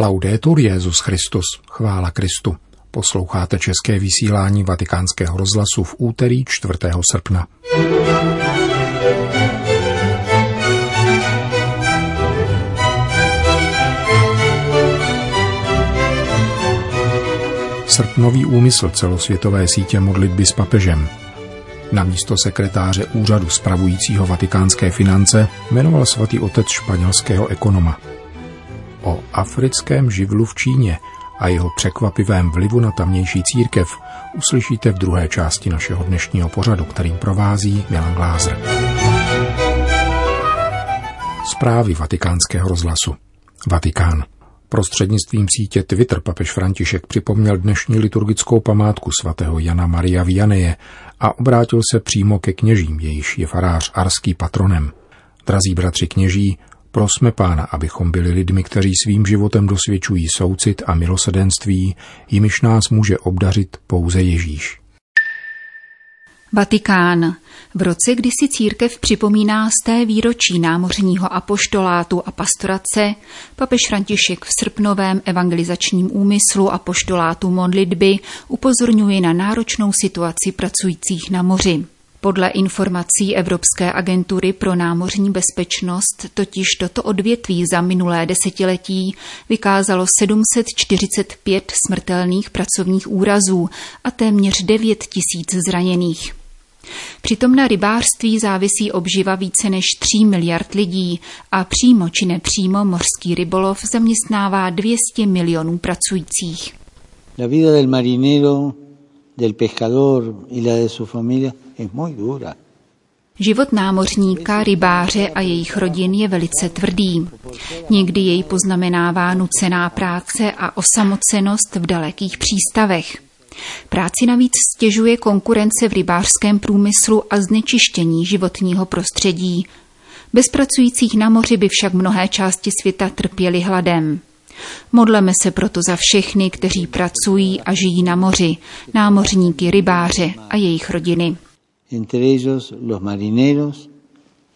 Laudetur Jezus Christus, chvála Kristu. Posloucháte české vysílání Vatikánského rozhlasu v úterý 4. srpna. Srpnový úmysl celosvětové sítě modlitby s papežem. Na místo sekretáře úřadu spravujícího vatikánské finance jmenoval svatý otec španělského ekonoma. O africkém živlu v Číně a jeho překvapivém vlivu na tamnější církev uslyšíte v druhé části našeho dnešního pořadu, kterým provází Milan Glázer. Zprávy vatikánského rozhlasu. Vatikán. Prostřednictvím sítě Twitter papež František připomněl dnešní liturgickou památku svatého Jana Maria Vianeje a obrátil se přímo ke kněžím, jejíž je farář arský patronem. Drazí bratři kněží, prosme pána, abychom byli lidmi, kteří svým životem dosvědčují soucit a milosedenství, jimiž nás může obdařit pouze Ježíš. Vatikán. V roce, kdy si církev připomíná z té výročí námořního apoštolátu a pastorace, papež František v srpnovém evangelizačním úmyslu apoštolátu modlitby upozorňuje na náročnou situaci pracujících na moři. Podle informací Evropské agentury pro námořní bezpečnost totiž toto odvětví za minulé desetiletí vykázalo 745 smrtelných pracovních úrazů a téměř 9 tisíc zraněných. Přitom na rybářství závisí obživa více než 3 miliard lidí a přímo či nepřímo mořský rybolov zaměstnává 200 milionů pracujících. La vida del marinero, del pescador y la de su familia es muy dura. Život námořníka, rybáře a jejich rodin je velice tvrdý. Někdy jej poznamenává nucená práce a osamocenost v dalekých přístavech. Práci navíc stěžuje konkurence v rybářském průmyslu a znečištění životního prostředí. Bez pracujících na moři by však mnohé části světa trpěly hladem. Modleme se proto za všechny, kteří pracují a žijí na moři, námořníky, rybáře a jejich rodiny. Entre ellos los marineros,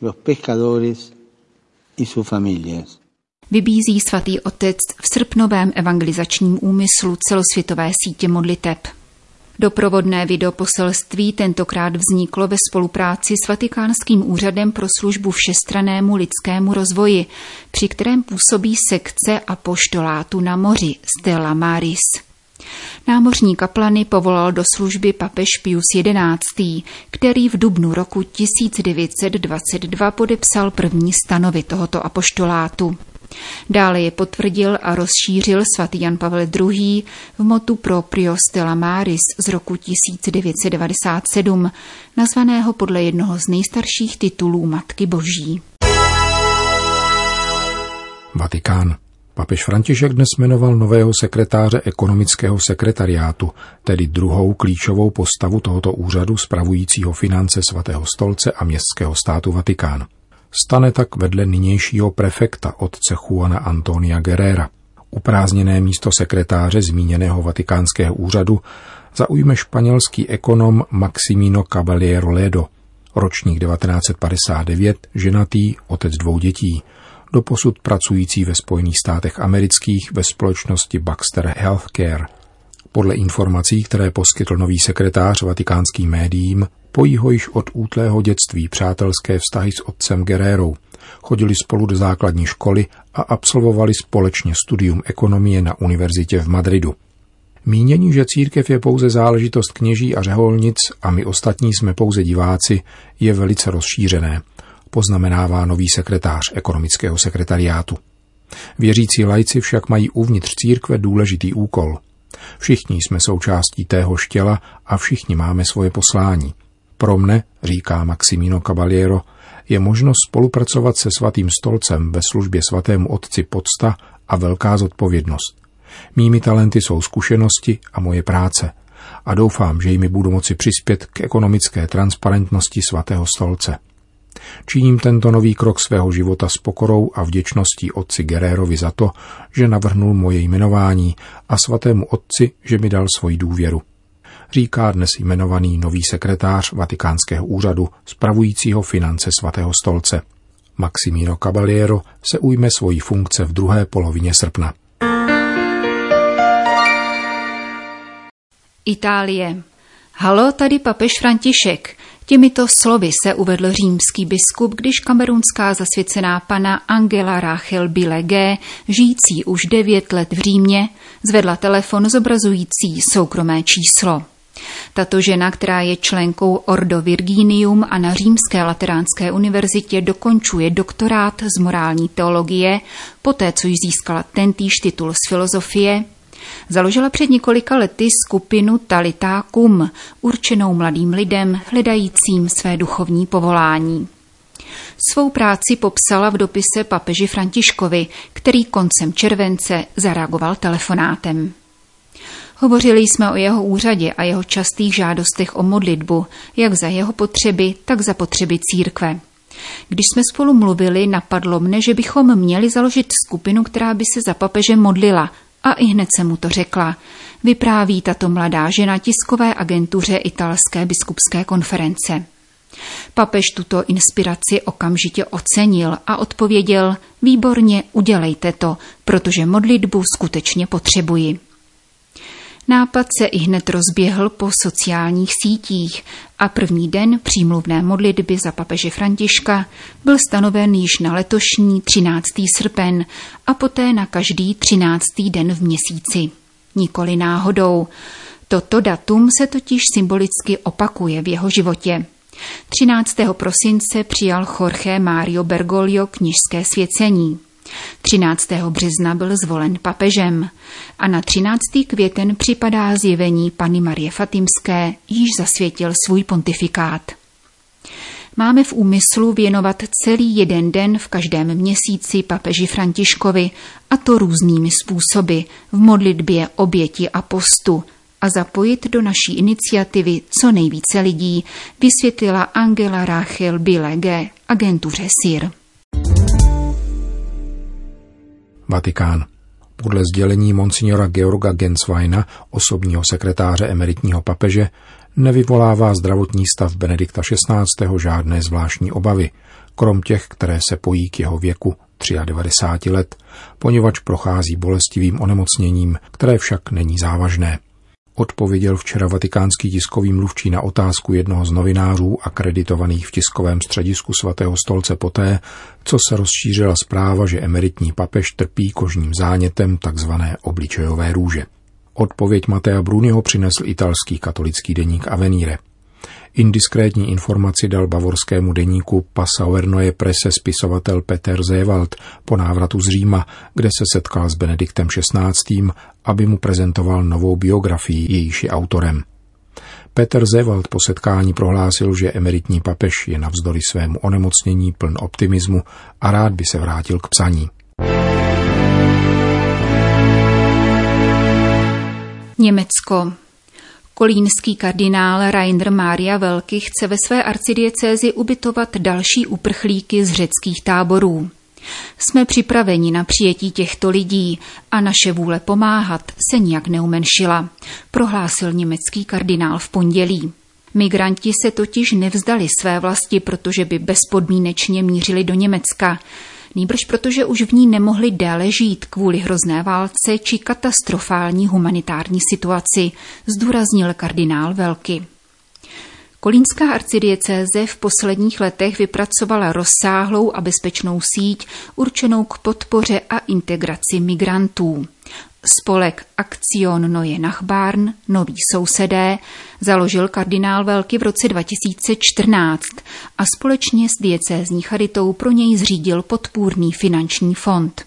los pescadores y sus familias vybízí svatý otec v srpnovém evangelizačním úmyslu celosvětové sítě modliteb. Doprovodné videoposelství tentokrát vzniklo ve spolupráci s Vatikánským úřadem pro službu všestranému lidskému rozvoji, při kterém působí sekce a poštolátu na moři Stella Maris. Námořní kaplany povolal do služby papež Pius XI., který v dubnu roku 1922 podepsal první stanovy tohoto apoštolátu. Dále je potvrdil a rozšířil svatý Jan Pavel II. v motu Proprio Stella Maris z roku 1997, nazvaného podle jednoho z nejstarších titulů Matky Boží. Vatikán. Papež František dnes jmenoval nového sekretáře ekonomického sekretariátu, tedy druhou klíčovou postavu tohoto úřadu spravujícího finance svatého stolce a městského státu Vatikán. Stane tak vedle nynějšího prefekta otce Juana Antonia Guerrera. Uprázněné místo sekretáře zmíněného vatikánského úřadu zaujme španělský ekonom Maximino Caballero Ledo, ročník 1959, ženatý, otec dvou dětí, doposud pracující ve Spojených státech amerických ve společnosti Baxter Healthcare. Podle informací, které poskytl nový sekretář vatikánským médiím, Pojí ho již od útlého dětství přátelské vztahy s otcem Guerrero. Chodili spolu do základní školy a absolvovali společně studium ekonomie na univerzitě v Madridu. Mínění, že církev je pouze záležitost kněží a řeholnic a my ostatní jsme pouze diváci, je velice rozšířené, poznamenává nový sekretář ekonomického sekretariátu. Věřící lajci však mají uvnitř církve důležitý úkol. Všichni jsme součástí téhož těla a všichni máme svoje poslání. Pro mne, říká Maximino Caballero, je možnost spolupracovat se svatým stolcem ve službě svatému otci podsta a velká zodpovědnost. Mými talenty jsou zkušenosti a moje práce a doufám, že jimi budu moci přispět k ekonomické transparentnosti svatého stolce. Činím tento nový krok svého života s pokorou a vděčností otci Guerrerovi za to, že navrhnul moje jmenování a svatému otci, že mi dal svoji důvěru říká dnes jmenovaný nový sekretář Vatikánského úřadu spravujícího finance svatého stolce. Maximino Caballero se ujme svojí funkce v druhé polovině srpna. Itálie. Halo, tady papež František. Těmito slovy se uvedl římský biskup, když kamerunská zasvěcená pana Angela Rachel Bilege, žijící už devět let v Římě, zvedla telefon zobrazující soukromé číslo. Tato žena, která je členkou Ordo Virginium a na Římské lateránské univerzitě dokončuje doktorát z morální teologie, poté co ji získala tentýž titul z filozofie, Založila před několika lety skupinu Talitákum, určenou mladým lidem hledajícím své duchovní povolání. Svou práci popsala v dopise papeži Františkovi, který koncem července zareagoval telefonátem. Hovořili jsme o jeho úřadě a jeho častých žádostech o modlitbu, jak za jeho potřeby, tak za potřeby církve. Když jsme spolu mluvili, napadlo mne, že bychom měli založit skupinu, která by se za papeže modlila a i hned se mu to řekla. Vypráví tato mladá žena tiskové agentuře italské biskupské konference. Papež tuto inspiraci okamžitě ocenil a odpověděl, výborně, udělejte to, protože modlitbu skutečně potřebuji. Nápad se i hned rozběhl po sociálních sítích a první den přímluvné modlitby za papeže Františka byl stanoven již na letošní 13. srpen a poté na každý 13. den v měsíci. Nikoli náhodou. Toto datum se totiž symbolicky opakuje v jeho životě. 13. prosince přijal Jorge Mario Bergoglio knižské svěcení. 13. března byl zvolen papežem a na 13. květen připadá zjevení Pany Marie Fatimské, již zasvětil svůj pontifikát. Máme v úmyslu věnovat celý jeden den v každém měsíci papeži Františkovi, a to různými způsoby, v modlitbě, oběti a postu, a zapojit do naší iniciativy co nejvíce lidí, vysvětlila Angela Rachel Bilege, agentuře SIR. Vatikán. Podle sdělení monsignora Georga Gensweina, osobního sekretáře emeritního papeže, nevyvolává zdravotní stav Benedikta XVI. žádné zvláštní obavy, krom těch, které se pojí k jeho věku 93 let, poněvadž prochází bolestivým onemocněním, které však není závažné odpověděl včera vatikánský tiskový mluvčí na otázku jednoho z novinářů akreditovaných v tiskovém středisku svatého stolce poté, co se rozšířila zpráva, že emeritní papež trpí kožním zánětem takzvané obličejové růže. Odpověď Matea Bruniho přinesl italský katolický deník Avenire. Indiskrétní informaci dal bavorskému deníku Passauernoje prese spisovatel Peter Zewald po návratu z Říma, kde se setkal s Benediktem XVI., aby mu prezentoval novou biografii, jejíž je autorem. Peter Zewald po setkání prohlásil, že emeritní papež je navzdory svému onemocnění pln optimismu a rád by se vrátil k psaní. Německo. Kolínský kardinál Rainer Mária Velky chce ve své arcidiecézi ubytovat další uprchlíky z řeckých táborů. Jsme připraveni na přijetí těchto lidí a naše vůle pomáhat se nijak neumenšila, prohlásil německý kardinál v pondělí. Migranti se totiž nevzdali své vlasti, protože by bezpodmínečně mířili do Německa, nýbrž protože už v ní nemohli déle žít kvůli hrozné válce či katastrofální humanitární situaci, zdůraznil kardinál Velky. Kolínská arcidiecéze v posledních letech vypracovala rozsáhlou a bezpečnou síť určenou k podpoře a integraci migrantů. Spolek Aktion Neue Nachbarn, Noví sousedé, založil kardinál Velky v roce 2014 a společně s diecézní charitou pro něj zřídil podpůrný finanční fond.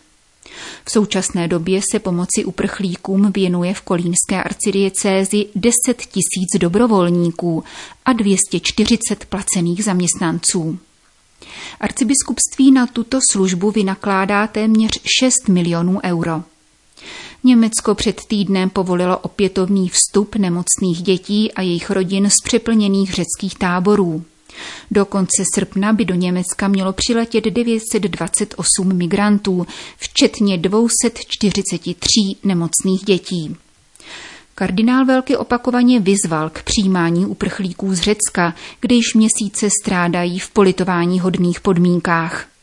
V současné době se pomoci uprchlíkům věnuje v kolínské arcidiecézi 10 tisíc dobrovolníků a 240 placených zaměstnanců. Arcibiskupství na tuto službu vynakládá téměř 6 milionů euro. Německo před týdnem povolilo opětovný vstup nemocných dětí a jejich rodin z přeplněných řeckých táborů. Do konce srpna by do Německa mělo přiletět 928 migrantů, včetně 243 nemocných dětí. Kardinál Velky opakovaně vyzval k přijímání uprchlíků z Řecka, kde již měsíce strádají v politování hodných podmínkách.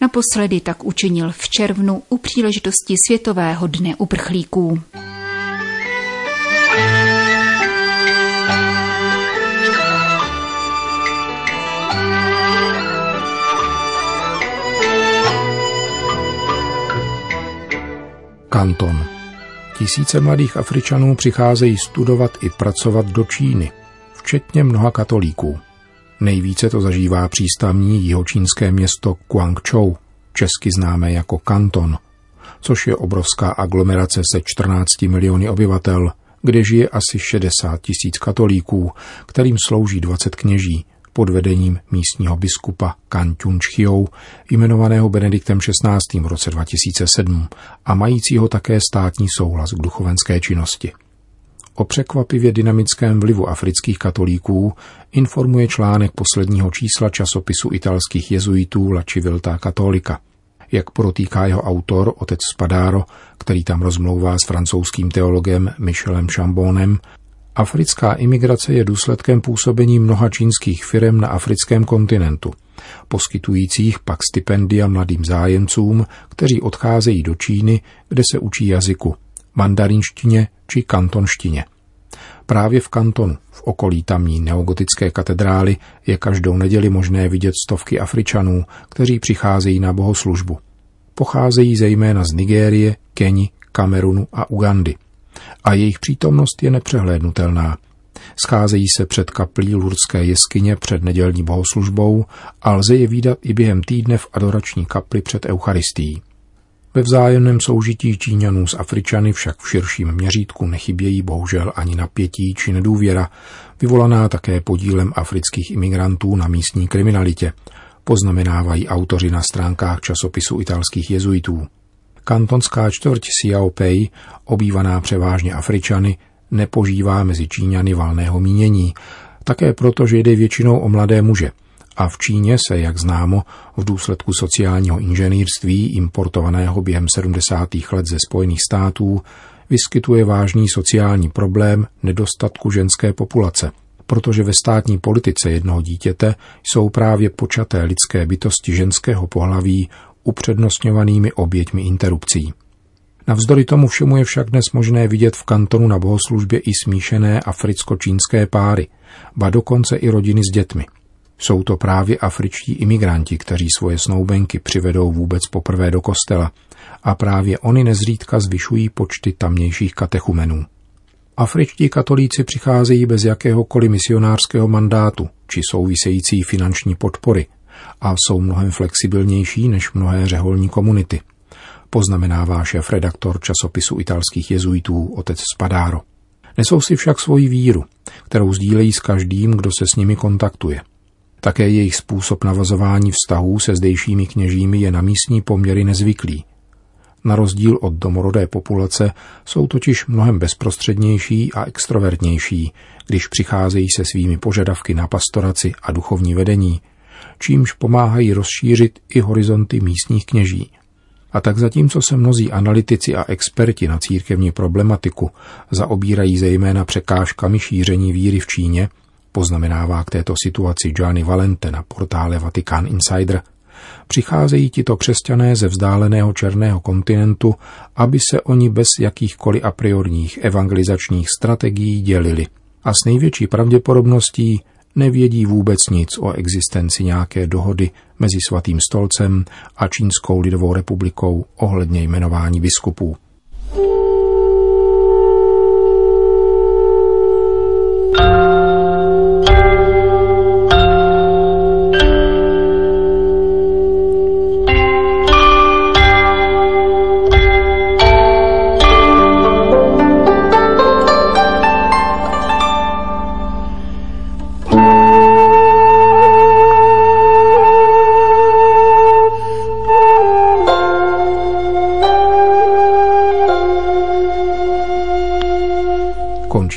Naposledy tak učinil v červnu u příležitosti Světového dne uprchlíků. Kanton. Tisíce mladých Afričanů přicházejí studovat i pracovat do Číny, včetně mnoha katolíků. Nejvíce to zažívá přístavní jihočínské město Guangzhou, česky známé jako Kanton, což je obrovská aglomerace se 14 miliony obyvatel, kde žije asi 60 tisíc katolíků, kterým slouží 20 kněží pod vedením místního biskupa Kanťun Čchiou, jmenovaného Benediktem XVI. v roce 2007 a majícího také státní souhlas k duchovenské činnosti. O překvapivě dynamickém vlivu afrických katolíků informuje článek posledního čísla časopisu italských jezuitů La Civiltà Cattolica. Jak protýká jeho autor, otec Spadaro, který tam rozmlouvá s francouzským teologem Michelem Chambonem, africká imigrace je důsledkem působení mnoha čínských firm na africkém kontinentu, poskytujících pak stipendia mladým zájemcům, kteří odcházejí do Číny, kde se učí jazyku, mandarinštině či kantonštině. Právě v kantonu, v okolí tamní neogotické katedrály, je každou neděli možné vidět stovky Afričanů, kteří přicházejí na bohoslužbu. Pocházejí zejména z Nigérie, Keni, Kamerunu a Ugandy. A jejich přítomnost je nepřehlédnutelná. Scházejí se před kaplí Lurdské jeskyně před nedělní bohoslužbou a lze je výdat i během týdne v adorační kapli před Eucharistií. Ve vzájemném soužití Číňanů s Afričany však v širším měřítku nechybějí bohužel ani napětí či nedůvěra, vyvolaná také podílem afrických imigrantů na místní kriminalitě, poznamenávají autoři na stránkách časopisu italských jezuitů. Kantonská čtvrť Pei, obývaná převážně Afričany, nepožívá mezi Číňany valného mínění, také proto, že jde většinou o mladé muže – a v Číně se, jak známo, v důsledku sociálního inženýrství importovaného během 70. let ze Spojených států vyskytuje vážný sociální problém nedostatku ženské populace, protože ve státní politice jednoho dítěte jsou právě počaté lidské bytosti ženského pohlaví upřednostňovanými oběťmi interrupcí. Navzdory tomu všemu je však dnes možné vidět v kantonu na bohoslužbě i smíšené africko-čínské páry, ba dokonce i rodiny s dětmi – jsou to právě afričtí imigranti, kteří svoje snoubenky přivedou vůbec poprvé do kostela a právě oni nezřídka zvyšují počty tamnějších katechumenů. Afričtí katolíci přicházejí bez jakéhokoliv misionářského mandátu či související finanční podpory a jsou mnohem flexibilnější než mnohé řeholní komunity, poznamenává šéf redaktor časopisu italských jezuitů otec Spadaro. Nesou si však svoji víru, kterou sdílejí s každým, kdo se s nimi kontaktuje – také jejich způsob navazování vztahů se zdejšími kněžími je na místní poměry nezvyklý. Na rozdíl od domorodé populace jsou totiž mnohem bezprostřednější a extrovertnější, když přicházejí se svými požadavky na pastoraci a duchovní vedení, čímž pomáhají rozšířit i horizonty místních kněží. A tak zatímco se mnozí analytici a experti na církevní problematiku zaobírají zejména překážkami šíření víry v Číně, poznamenává k této situaci Gianni Valente na portále Vatican Insider, přicházejí tito křesťané ze vzdáleného černého kontinentu, aby se oni bez jakýchkoliv a priorních evangelizačních strategií dělili. A s největší pravděpodobností nevědí vůbec nic o existenci nějaké dohody mezi Svatým stolcem a Čínskou lidovou republikou ohledně jmenování biskupů.